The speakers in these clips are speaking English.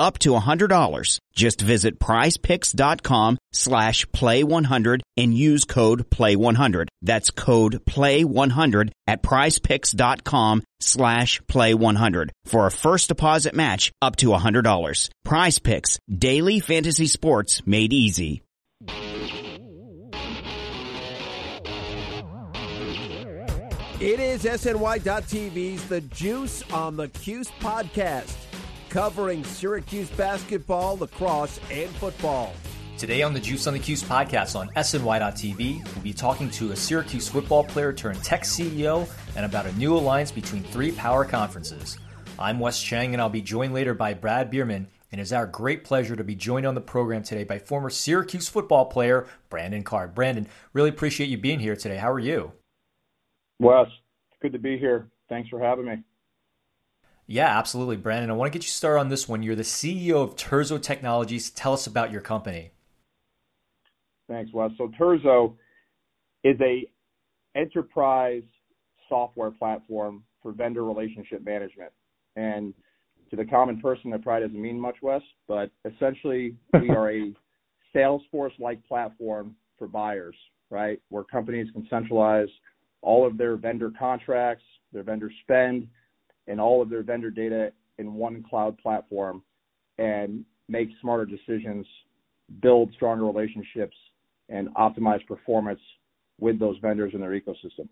up to $100. Just visit prizepicks.com slash play100 and use code play100. That's code play100 at prizepicks.com slash play100 for a first deposit match up to $100. Prize Picks, daily fantasy sports made easy. It is SNY.TV's The Juice on the Cuse podcast, covering Syracuse basketball, lacrosse, and football. Today on the Juice on the Cuse podcast on SNY.TV, we'll be talking to a Syracuse football player turned tech CEO and about a new alliance between three power conferences. I'm Wes Cheng, and I'll be joined later by Brad Bierman. And it's our great pleasure to be joined on the program today by former Syracuse football player Brandon Card. Brandon, really appreciate you being here today. How are you? Wes, good to be here. Thanks for having me. Yeah, absolutely, Brandon. I want to get you started on this one. You're the CEO of Terzo Technologies. Tell us about your company. Thanks, Wes. So Terzo is a enterprise software platform for vendor relationship management. And to the common person, that probably doesn't mean much, Wes, but essentially we are a Salesforce-like platform for buyers, right? Where companies can centralize all of their vendor contracts, their vendor spend, and all of their vendor data in one cloud platform and make smarter decisions, build stronger relationships, and optimize performance with those vendors in their ecosystem.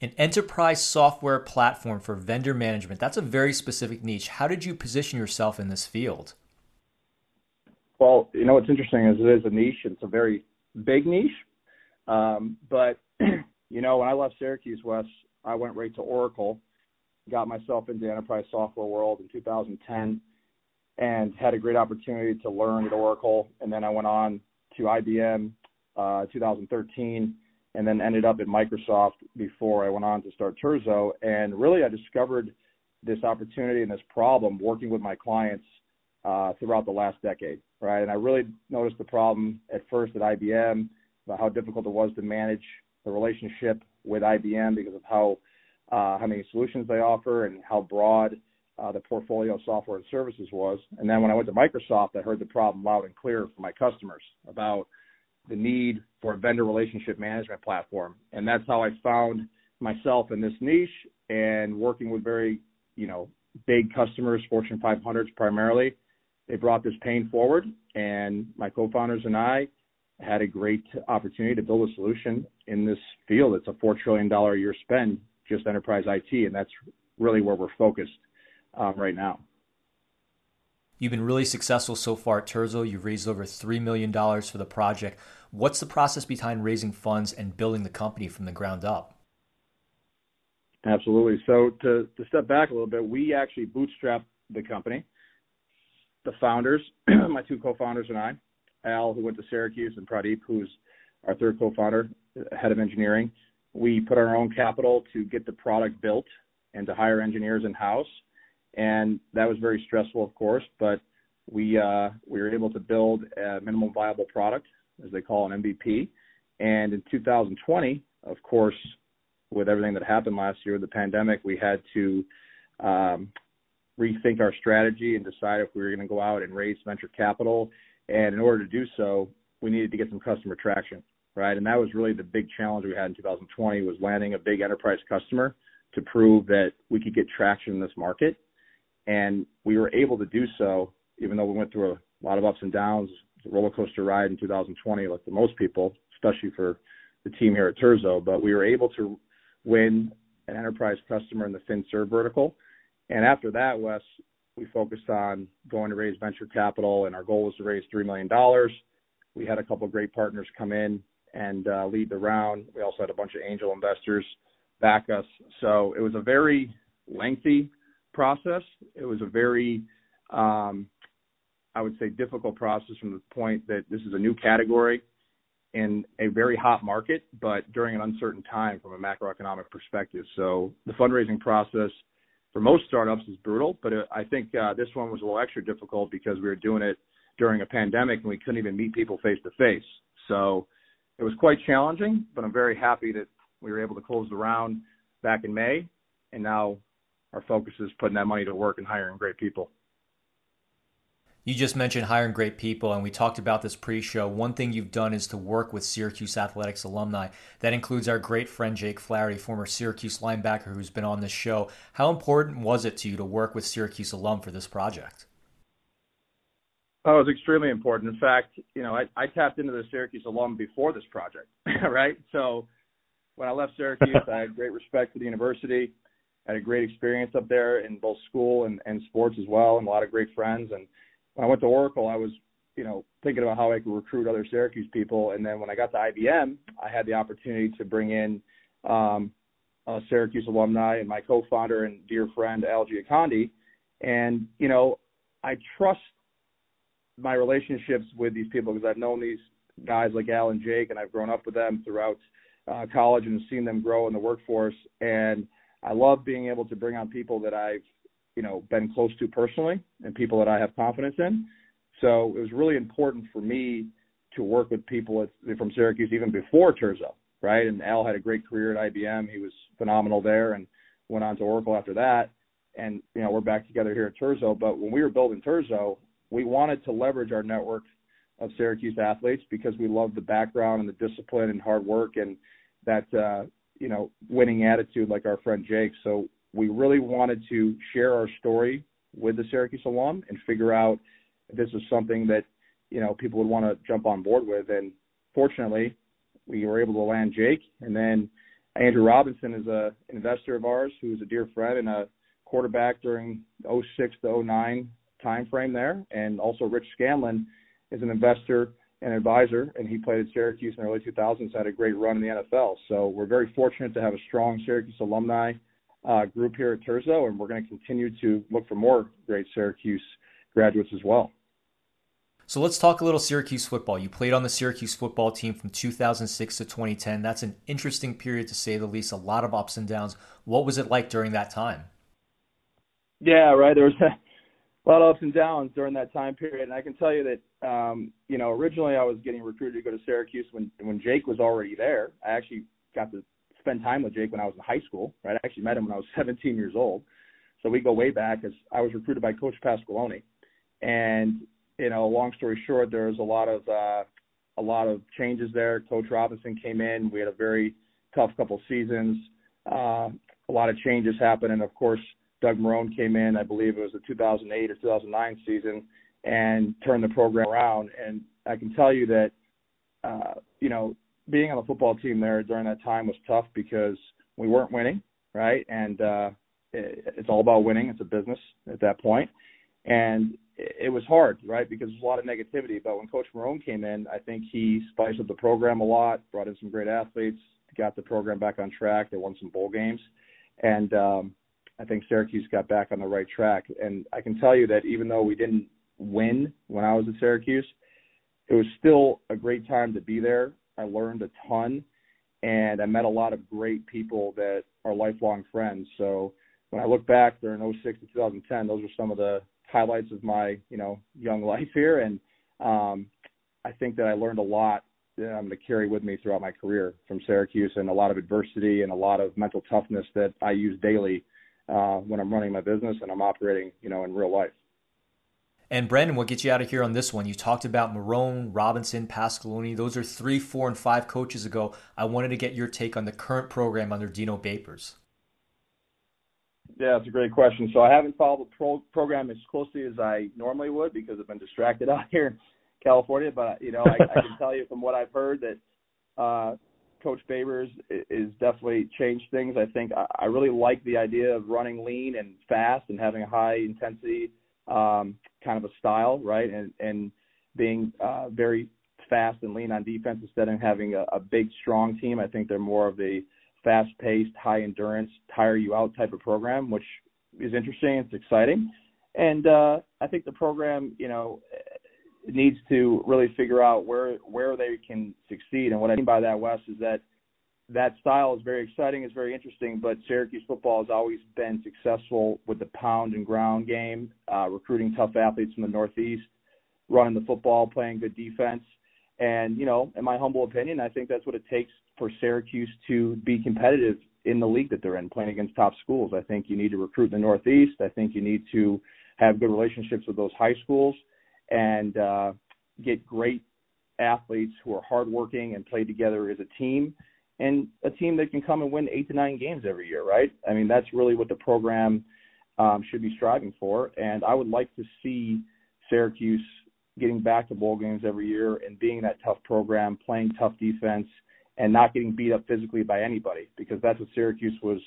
An enterprise software platform for vendor management. That's a very specific niche. How did you position yourself in this field? Well, you know what's interesting is it is a niche. It's a very big niche, um, but you know, when I left Syracuse Wes, I went right to Oracle, got myself into the enterprise software world in 2010, and had a great opportunity to learn at Oracle. And then I went on to IBM uh, 2013, and then ended up at Microsoft before I went on to start Terzo. And really, I discovered this opportunity and this problem working with my clients uh, throughout the last decade, right? And I really noticed the problem at first at IBM about how difficult it was to manage the relationship with IBM because of how how many solutions they offer and how broad uh, the portfolio of software and services was. And then when I went to Microsoft, I heard the problem loud and clear from my customers about the need for a vendor relationship management platform. And that's how I found myself in this niche and working with very, you know, big customers, Fortune 500s primarily. They brought this pain forward, and my co-founders and I had a great opportunity to build a solution in this field. It's a $4 trillion a year spend, just enterprise IT, and that's really where we're focused um, right now. You've been really successful so far at Terzo. You've raised over $3 million for the project. What's the process behind raising funds and building the company from the ground up? Absolutely. So to, to step back a little bit, we actually bootstrapped the company. The founders, my two co-founders and I, Al, who went to Syracuse, and Pradeep, who's our third co-founder, head of engineering. We put our own capital to get the product built and to hire engineers in house, and that was very stressful, of course. But we uh, we were able to build a minimum viable product, as they call an MVP. And in 2020, of course, with everything that happened last year with the pandemic, we had to um, rethink our strategy and decide if we were going to go out and raise venture capital and in order to do so, we needed to get some customer traction, right? And that was really the big challenge we had in 2020 was landing a big enterprise customer to prove that we could get traction in this market. And we were able to do so, even though we went through a lot of ups and downs, a roller coaster ride in 2020, like most people, especially for the team here at Terzo. But we were able to win an enterprise customer in the FinServ vertical. And after that, Wes, we focused on going to raise venture capital, and our goal was to raise $3 million. We had a couple of great partners come in and uh, lead the round. We also had a bunch of angel investors back us. So it was a very lengthy process. It was a very, um, I would say, difficult process from the point that this is a new category in a very hot market, but during an uncertain time from a macroeconomic perspective. So the fundraising process for most startups is brutal, but I think uh, this one was a little extra difficult because we were doing it during a pandemic and we couldn't even meet people face to face. So it was quite challenging, but I'm very happy that we were able to close the round back in May, and now our focus is putting that money to work and hiring great people. You just mentioned hiring great people, and we talked about this pre show. One thing you've done is to work with Syracuse Athletics alumni. That includes our great friend Jake Flaherty, former Syracuse linebacker who's been on this show. How important was it to you to work with Syracuse alum for this project? Oh, it was extremely important. In fact, you know, I, I tapped into the Syracuse alum before this project, right? So when I left Syracuse, I had great respect for the university. I had a great experience up there in both school and, and sports as well, and a lot of great friends. And when I went to Oracle, I was, you know, thinking about how I could recruit other Syracuse people. And then when I got to IBM, I had the opportunity to bring in um, a Syracuse alumni and my co-founder and dear friend Al Giacondi. And you know, I trust my relationships with these people because I've known these guys like Al and Jake, and I've grown up with them throughout uh, college and seen them grow in the workforce. And I love being able to bring on people that I've, you know, been close to personally and people that I have confidence in. So it was really important for me to work with people at, from Syracuse even before Terzo, right? And Al had a great career at IBM. He was phenomenal there and went on to Oracle after that. And, you know, we're back together here at Terzo. But when we were building Terzo, we wanted to leverage our network of Syracuse athletes because we love the background and the discipline and hard work and that uh, you know winning attitude like our friend Jake. So we really wanted to share our story with the Syracuse alum and figure out if this was something that you know people would want to jump on board with. And fortunately, we were able to land Jake, and then Andrew Robinson is a investor of ours who is a dear friend and a quarterback during 06 to 09 time frame there, and also Rich Scanlon is an investor and advisor, and he played at Syracuse in the early 2000s. Had a great run in the NFL. So we're very fortunate to have a strong Syracuse alumni uh, group here at Terzo, and we're going to continue to look for more great Syracuse graduates as well. So let's talk a little Syracuse football. You played on the Syracuse football team from 2006 to 2010. That's an interesting period to say the least. A lot of ups and downs. What was it like during that time? Yeah, right. There was a lot of ups and downs during that time period. And I can tell you that, um, you know, originally I was getting recruited to go to Syracuse when when Jake was already there. I actually got to spend time with Jake when I was in high school. Right, I actually met him when I was 17 years old. So we go way back. As I was recruited by Coach Pasqualoni, and you know, long story short, there was a lot of uh, a lot of changes there. Coach Robinson came in. We had a very tough couple seasons. Uh, a lot of changes happened, and of course Doug Marrone came in, I believe it was the 2008 or 2009 season, and turned the program around. And I can tell you that, uh, you know, being on the football team there during that time was tough because we weren't winning, right? And uh, it, it's all about winning. It's a business at that point, and it, it was hard, right? Because there's a lot of negativity. But when Coach Marrone came in, I think he spiced up the program a lot, brought in some great athletes, got the program back on track. They won some bowl games, and um, I think Syracuse got back on the right track. And I can tell you that even though we didn't win when I was at Syracuse, it was still a great time to be there. I learned a ton and I met a lot of great people that are lifelong friends. So when I look back during 06 to 2010, those were some of the highlights of my, you know, young life here. And um, I think that I learned a lot that I'm going to carry with me throughout my career from Syracuse and a lot of adversity and a lot of mental toughness that I use daily uh, when I'm running my business and I'm operating, you know, in real life. And Brandon, what get you out of here on this one? You talked about Marrone, Robinson, Pasqualoni. Those are three, four, and five coaches ago. I wanted to get your take on the current program under Dino Babers. Yeah, it's a great question. So I haven't followed the pro- program as closely as I normally would because I've been distracted out here in California. But you know, I, I can tell you from what I've heard that uh, Coach Babers is definitely changed things. I think I really like the idea of running lean and fast and having a high intensity um, kind of a style, right? And and being uh, very fast and lean on defense instead of having a, a big strong team. I think they're more of a fast-paced, high endurance, tire you out type of program, which is interesting. It's exciting, and uh, I think the program, you know, needs to really figure out where where they can succeed. And what I mean by that, Wes, is that that style is very exciting, it's very interesting, but Syracuse football has always been successful with the pound and ground game, uh, recruiting tough athletes from the Northeast, running the football, playing good defense. And, you know, in my humble opinion, I think that's what it takes for Syracuse to be competitive in the league that they're in, playing against top schools. I think you need to recruit in the Northeast. I think you need to have good relationships with those high schools and uh, get great athletes who are hardworking and play together as a team and a team that can come and win eight to nine games every year, right? I mean, that's really what the program um, should be striving for. And I would like to see Syracuse getting back to bowl games every year and being that tough program, playing tough defense, and not getting beat up physically by anybody, because that's what Syracuse was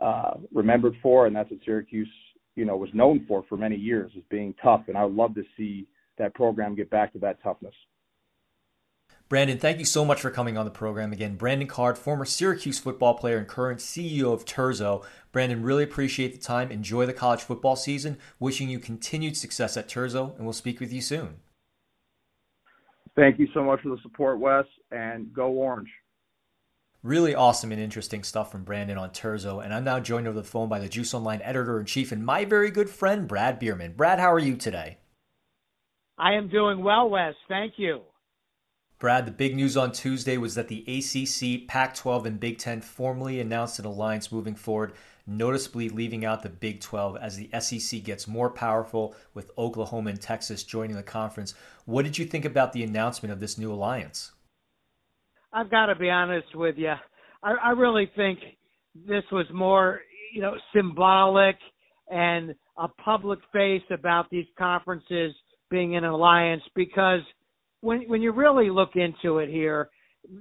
uh, remembered for, and that's what Syracuse, you know, was known for for many years, as being tough. And I would love to see that program get back to that toughness. Brandon, thank you so much for coming on the program again. Brandon Card, former Syracuse football player and current CEO of Terzo. Brandon, really appreciate the time. Enjoy the college football season. Wishing you continued success at Terzo, and we'll speak with you soon. Thank you so much for the support, Wes, and go Orange. Really awesome and interesting stuff from Brandon on Terzo, and I'm now joined over the phone by the Juice Online editor in chief and my very good friend, Brad Bierman. Brad, how are you today? I am doing well, Wes. Thank you. Brad, the big news on Tuesday was that the ACC, Pac 12, and Big Ten formally announced an alliance moving forward, noticeably leaving out the Big 12 as the SEC gets more powerful with Oklahoma and Texas joining the conference. What did you think about the announcement of this new alliance? I've got to be honest with you. I, I really think this was more, you know, symbolic and a public face about these conferences being in an alliance because – when when you really look into it here,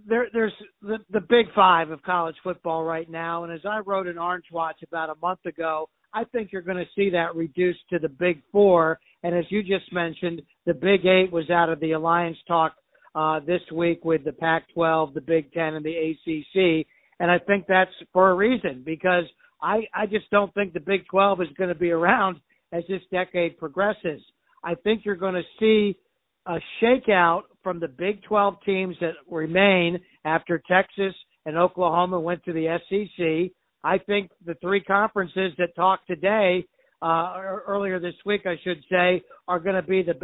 there there's the the big five of college football right now, and as I wrote in Orange Watch about a month ago, I think you're going to see that reduced to the big four. And as you just mentioned, the Big Eight was out of the alliance talk uh, this week with the Pac-12, the Big Ten, and the ACC. And I think that's for a reason because I I just don't think the Big 12 is going to be around as this decade progresses. I think you're going to see a shakeout from the Big 12 teams that remain after Texas and Oklahoma went to the SEC. I think the three conferences that talked today, uh, earlier this week, I should say, are going to be the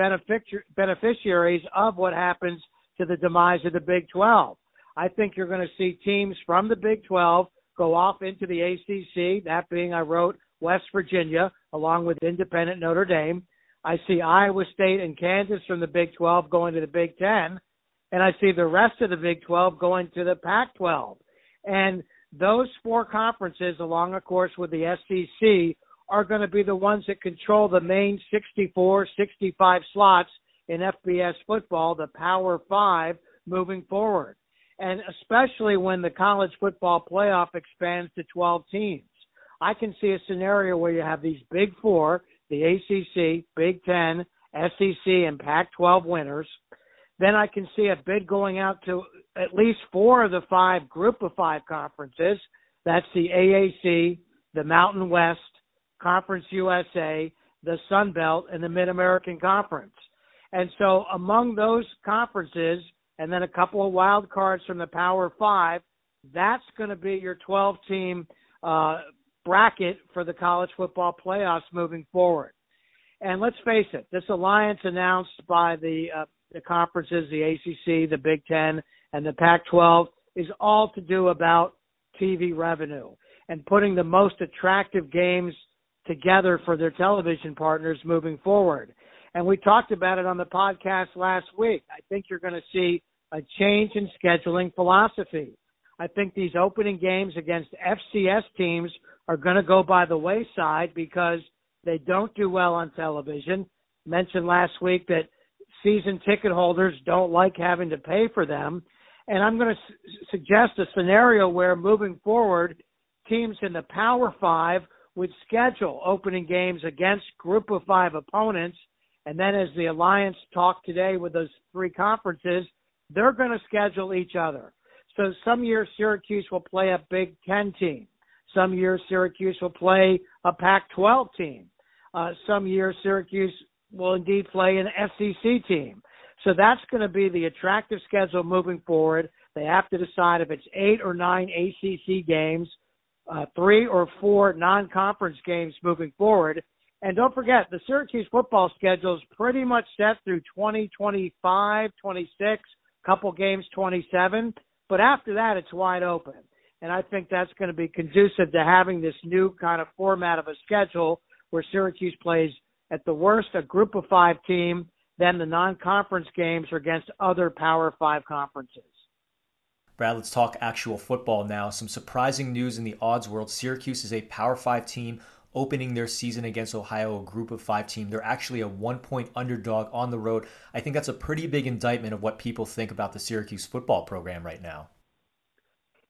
beneficiaries of what happens to the demise of the Big 12. I think you're going to see teams from the Big 12 go off into the ACC, that being, I wrote, West Virginia, along with independent Notre Dame. I see Iowa State and Kansas from the Big 12 going to the Big 10, and I see the rest of the Big 12 going to the Pac 12. And those four conferences, along, of course, with the SEC, are going to be the ones that control the main 64, 65 slots in FBS football, the Power Five, moving forward. And especially when the college football playoff expands to 12 teams. I can see a scenario where you have these big four the ACC, Big Ten, SEC, and Pac 12 winners. Then I can see a bid going out to at least four of the five group of five conferences. That's the AAC, the Mountain West, Conference USA, the Sun Belt, and the Mid American Conference. And so among those conferences, and then a couple of wild cards from the Power Five, that's going to be your 12 team uh, bracket for the college football playoffs moving forward. And let's face it, this alliance announced by the uh, the conferences, the ACC, the Big Ten, and the Pac-12, is all to do about TV revenue and putting the most attractive games together for their television partners moving forward. And we talked about it on the podcast last week. I think you're going to see a change in scheduling philosophy. I think these opening games against FCS teams are going to go by the wayside because they don't do well on television. Mentioned last week that season ticket holders don't like having to pay for them. And I'm going to su- suggest a scenario where moving forward, teams in the Power Five would schedule opening games against group of five opponents. And then as the Alliance talked today with those three conferences, they're going to schedule each other. So some years Syracuse will play a Big Ten team. Some years Syracuse will play a Pac 12 team. Uh, some years Syracuse will indeed play an SEC team. So that's going to be the attractive schedule moving forward. They have to decide if it's eight or nine ACC games, uh, three or four non-conference games moving forward. And don't forget, the Syracuse football schedule is pretty much set through 2025, 26, couple games 27. But after that, it's wide open. And I think that's going to be conducive to having this new kind of format of a schedule where Syracuse plays at the worst a group of five team, then the non conference games are against other Power Five conferences. Brad, let's talk actual football now. Some surprising news in the odds world. Syracuse is a Power Five team opening their season against Ohio, a group of five team. They're actually a one point underdog on the road. I think that's a pretty big indictment of what people think about the Syracuse football program right now.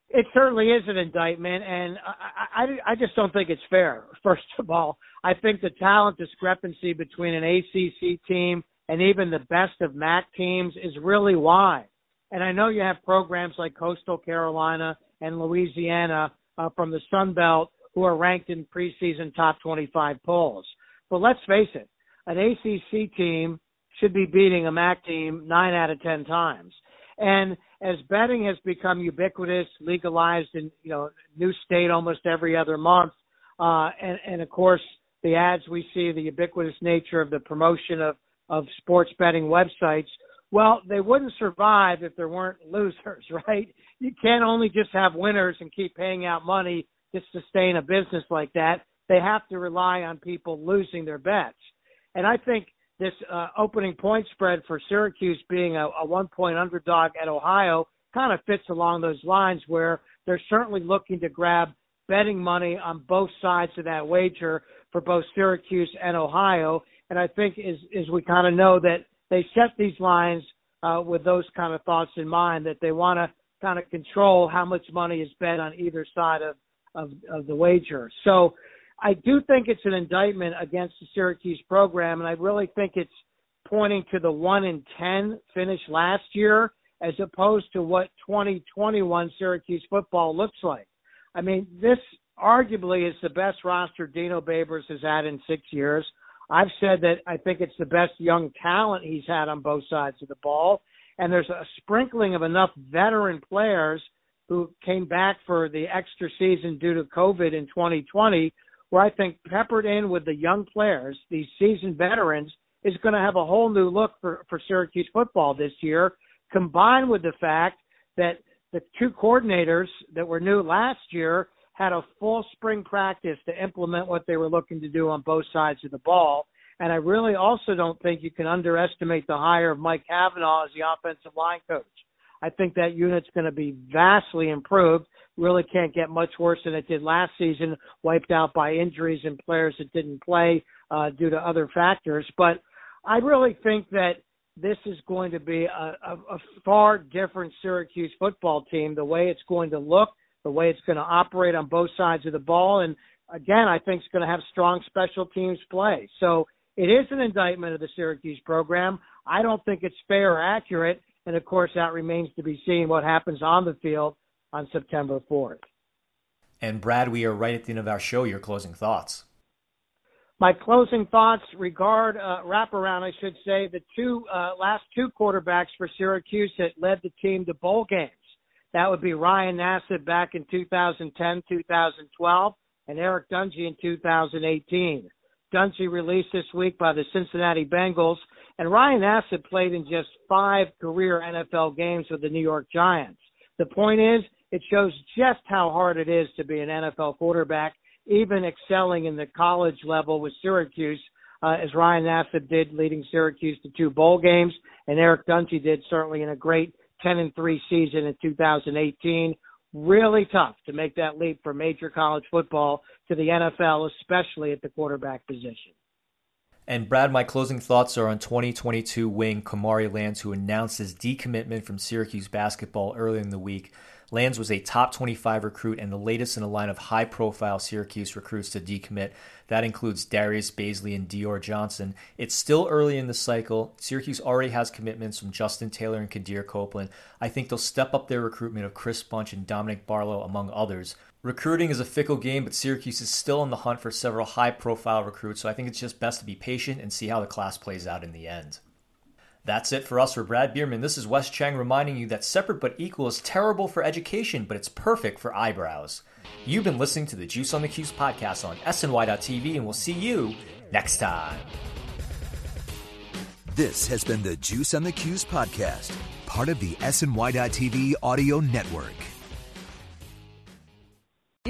It certainly is an indictment, and I, I, I just don't think it's fair. First of all, I think the talent discrepancy between an ACC team and even the best of MAC teams is really wide. And I know you have programs like Coastal Carolina and Louisiana uh, from the Sun Belt who are ranked in preseason top 25 polls. But let's face it, an ACC team should be beating a MAC team nine out of 10 times. And as betting has become ubiquitous, legalized in you know new state almost every other month, uh, and and of course the ads we see, the ubiquitous nature of the promotion of of sports betting websites. Well, they wouldn't survive if there weren't losers, right? You can't only just have winners and keep paying out money to sustain a business like that. They have to rely on people losing their bets. And I think this uh, opening point spread for Syracuse being a, a one point underdog at Ohio kind of fits along those lines where they're certainly looking to grab betting money on both sides of that wager for both Syracuse and Ohio. And I think as, as we kind of know that they set these lines uh, with those kind of thoughts in mind that they want to kind of control how much money is bet on either side of, of, of the wager. So I do think it's an indictment against the Syracuse program, and I really think it's pointing to the one in ten finish last year as opposed to what 2021 Syracuse football looks like. I mean, this arguably is the best roster Dino Babers has had in six years. I've said that I think it's the best young talent he's had on both sides of the ball, and there's a sprinkling of enough veteran players who came back for the extra season due to COVID in 2020 where I think peppered in with the young players, these seasoned veterans, is going to have a whole new look for, for Syracuse football this year, combined with the fact that the two coordinators that were new last year had a full spring practice to implement what they were looking to do on both sides of the ball. And I really also don't think you can underestimate the hire of Mike Cavanaugh as the offensive line coach. I think that unit's going to be vastly improved really can't get much worse than it did last season, wiped out by injuries and players that didn't play uh, due to other factors. But I really think that this is going to be a, a, a far different Syracuse football team, the way it's going to look, the way it's going to operate on both sides of the ball. And again, I think it's going to have strong special teams play. So it is an indictment of the Syracuse program. I don't think it's fair or accurate. And of course, that remains to be seen what happens on the field on September 4th. And Brad, we are right at the end of our show. Your closing thoughts. My closing thoughts regard uh, wraparound, I should say, the two uh, last two quarterbacks for Syracuse that led the team to bowl games. That would be Ryan Nassib back in 2010, 2012, and Eric Dungey in 2018. Dungey released this week by the Cincinnati Bengals, and Ryan Nassib played in just five career NFL games with the New York Giants. The point is, it shows just how hard it is to be an NFL quarterback, even excelling in the college level with Syracuse, uh, as Ryan Nassib did, leading Syracuse to two bowl games, and Eric Dungey did certainly in a great 10 and 3 season in 2018. Really tough to make that leap from major college football to the NFL, especially at the quarterback position. And Brad, my closing thoughts are on 2022 wing Kamari Lands, who announced his decommitment from Syracuse basketball earlier in the week. Lands was a top 25 recruit and the latest in a line of high profile Syracuse recruits to decommit. That includes Darius Bazley and Dior Johnson. It's still early in the cycle. Syracuse already has commitments from Justin Taylor and Quadir Copeland. I think they'll step up their recruitment of Chris Bunch and Dominic Barlow, among others. Recruiting is a fickle game, but Syracuse is still on the hunt for several high profile recruits, so I think it's just best to be patient and see how the class plays out in the end. That's it for us for Brad Bierman. This is Wes Cheng reminding you that separate but equal is terrible for education, but it's perfect for eyebrows. You've been listening to the Juice on the Cuse podcast on SNY.TV, and we'll see you next time. This has been the Juice on the Cuse podcast, part of the SNY.TV audio network.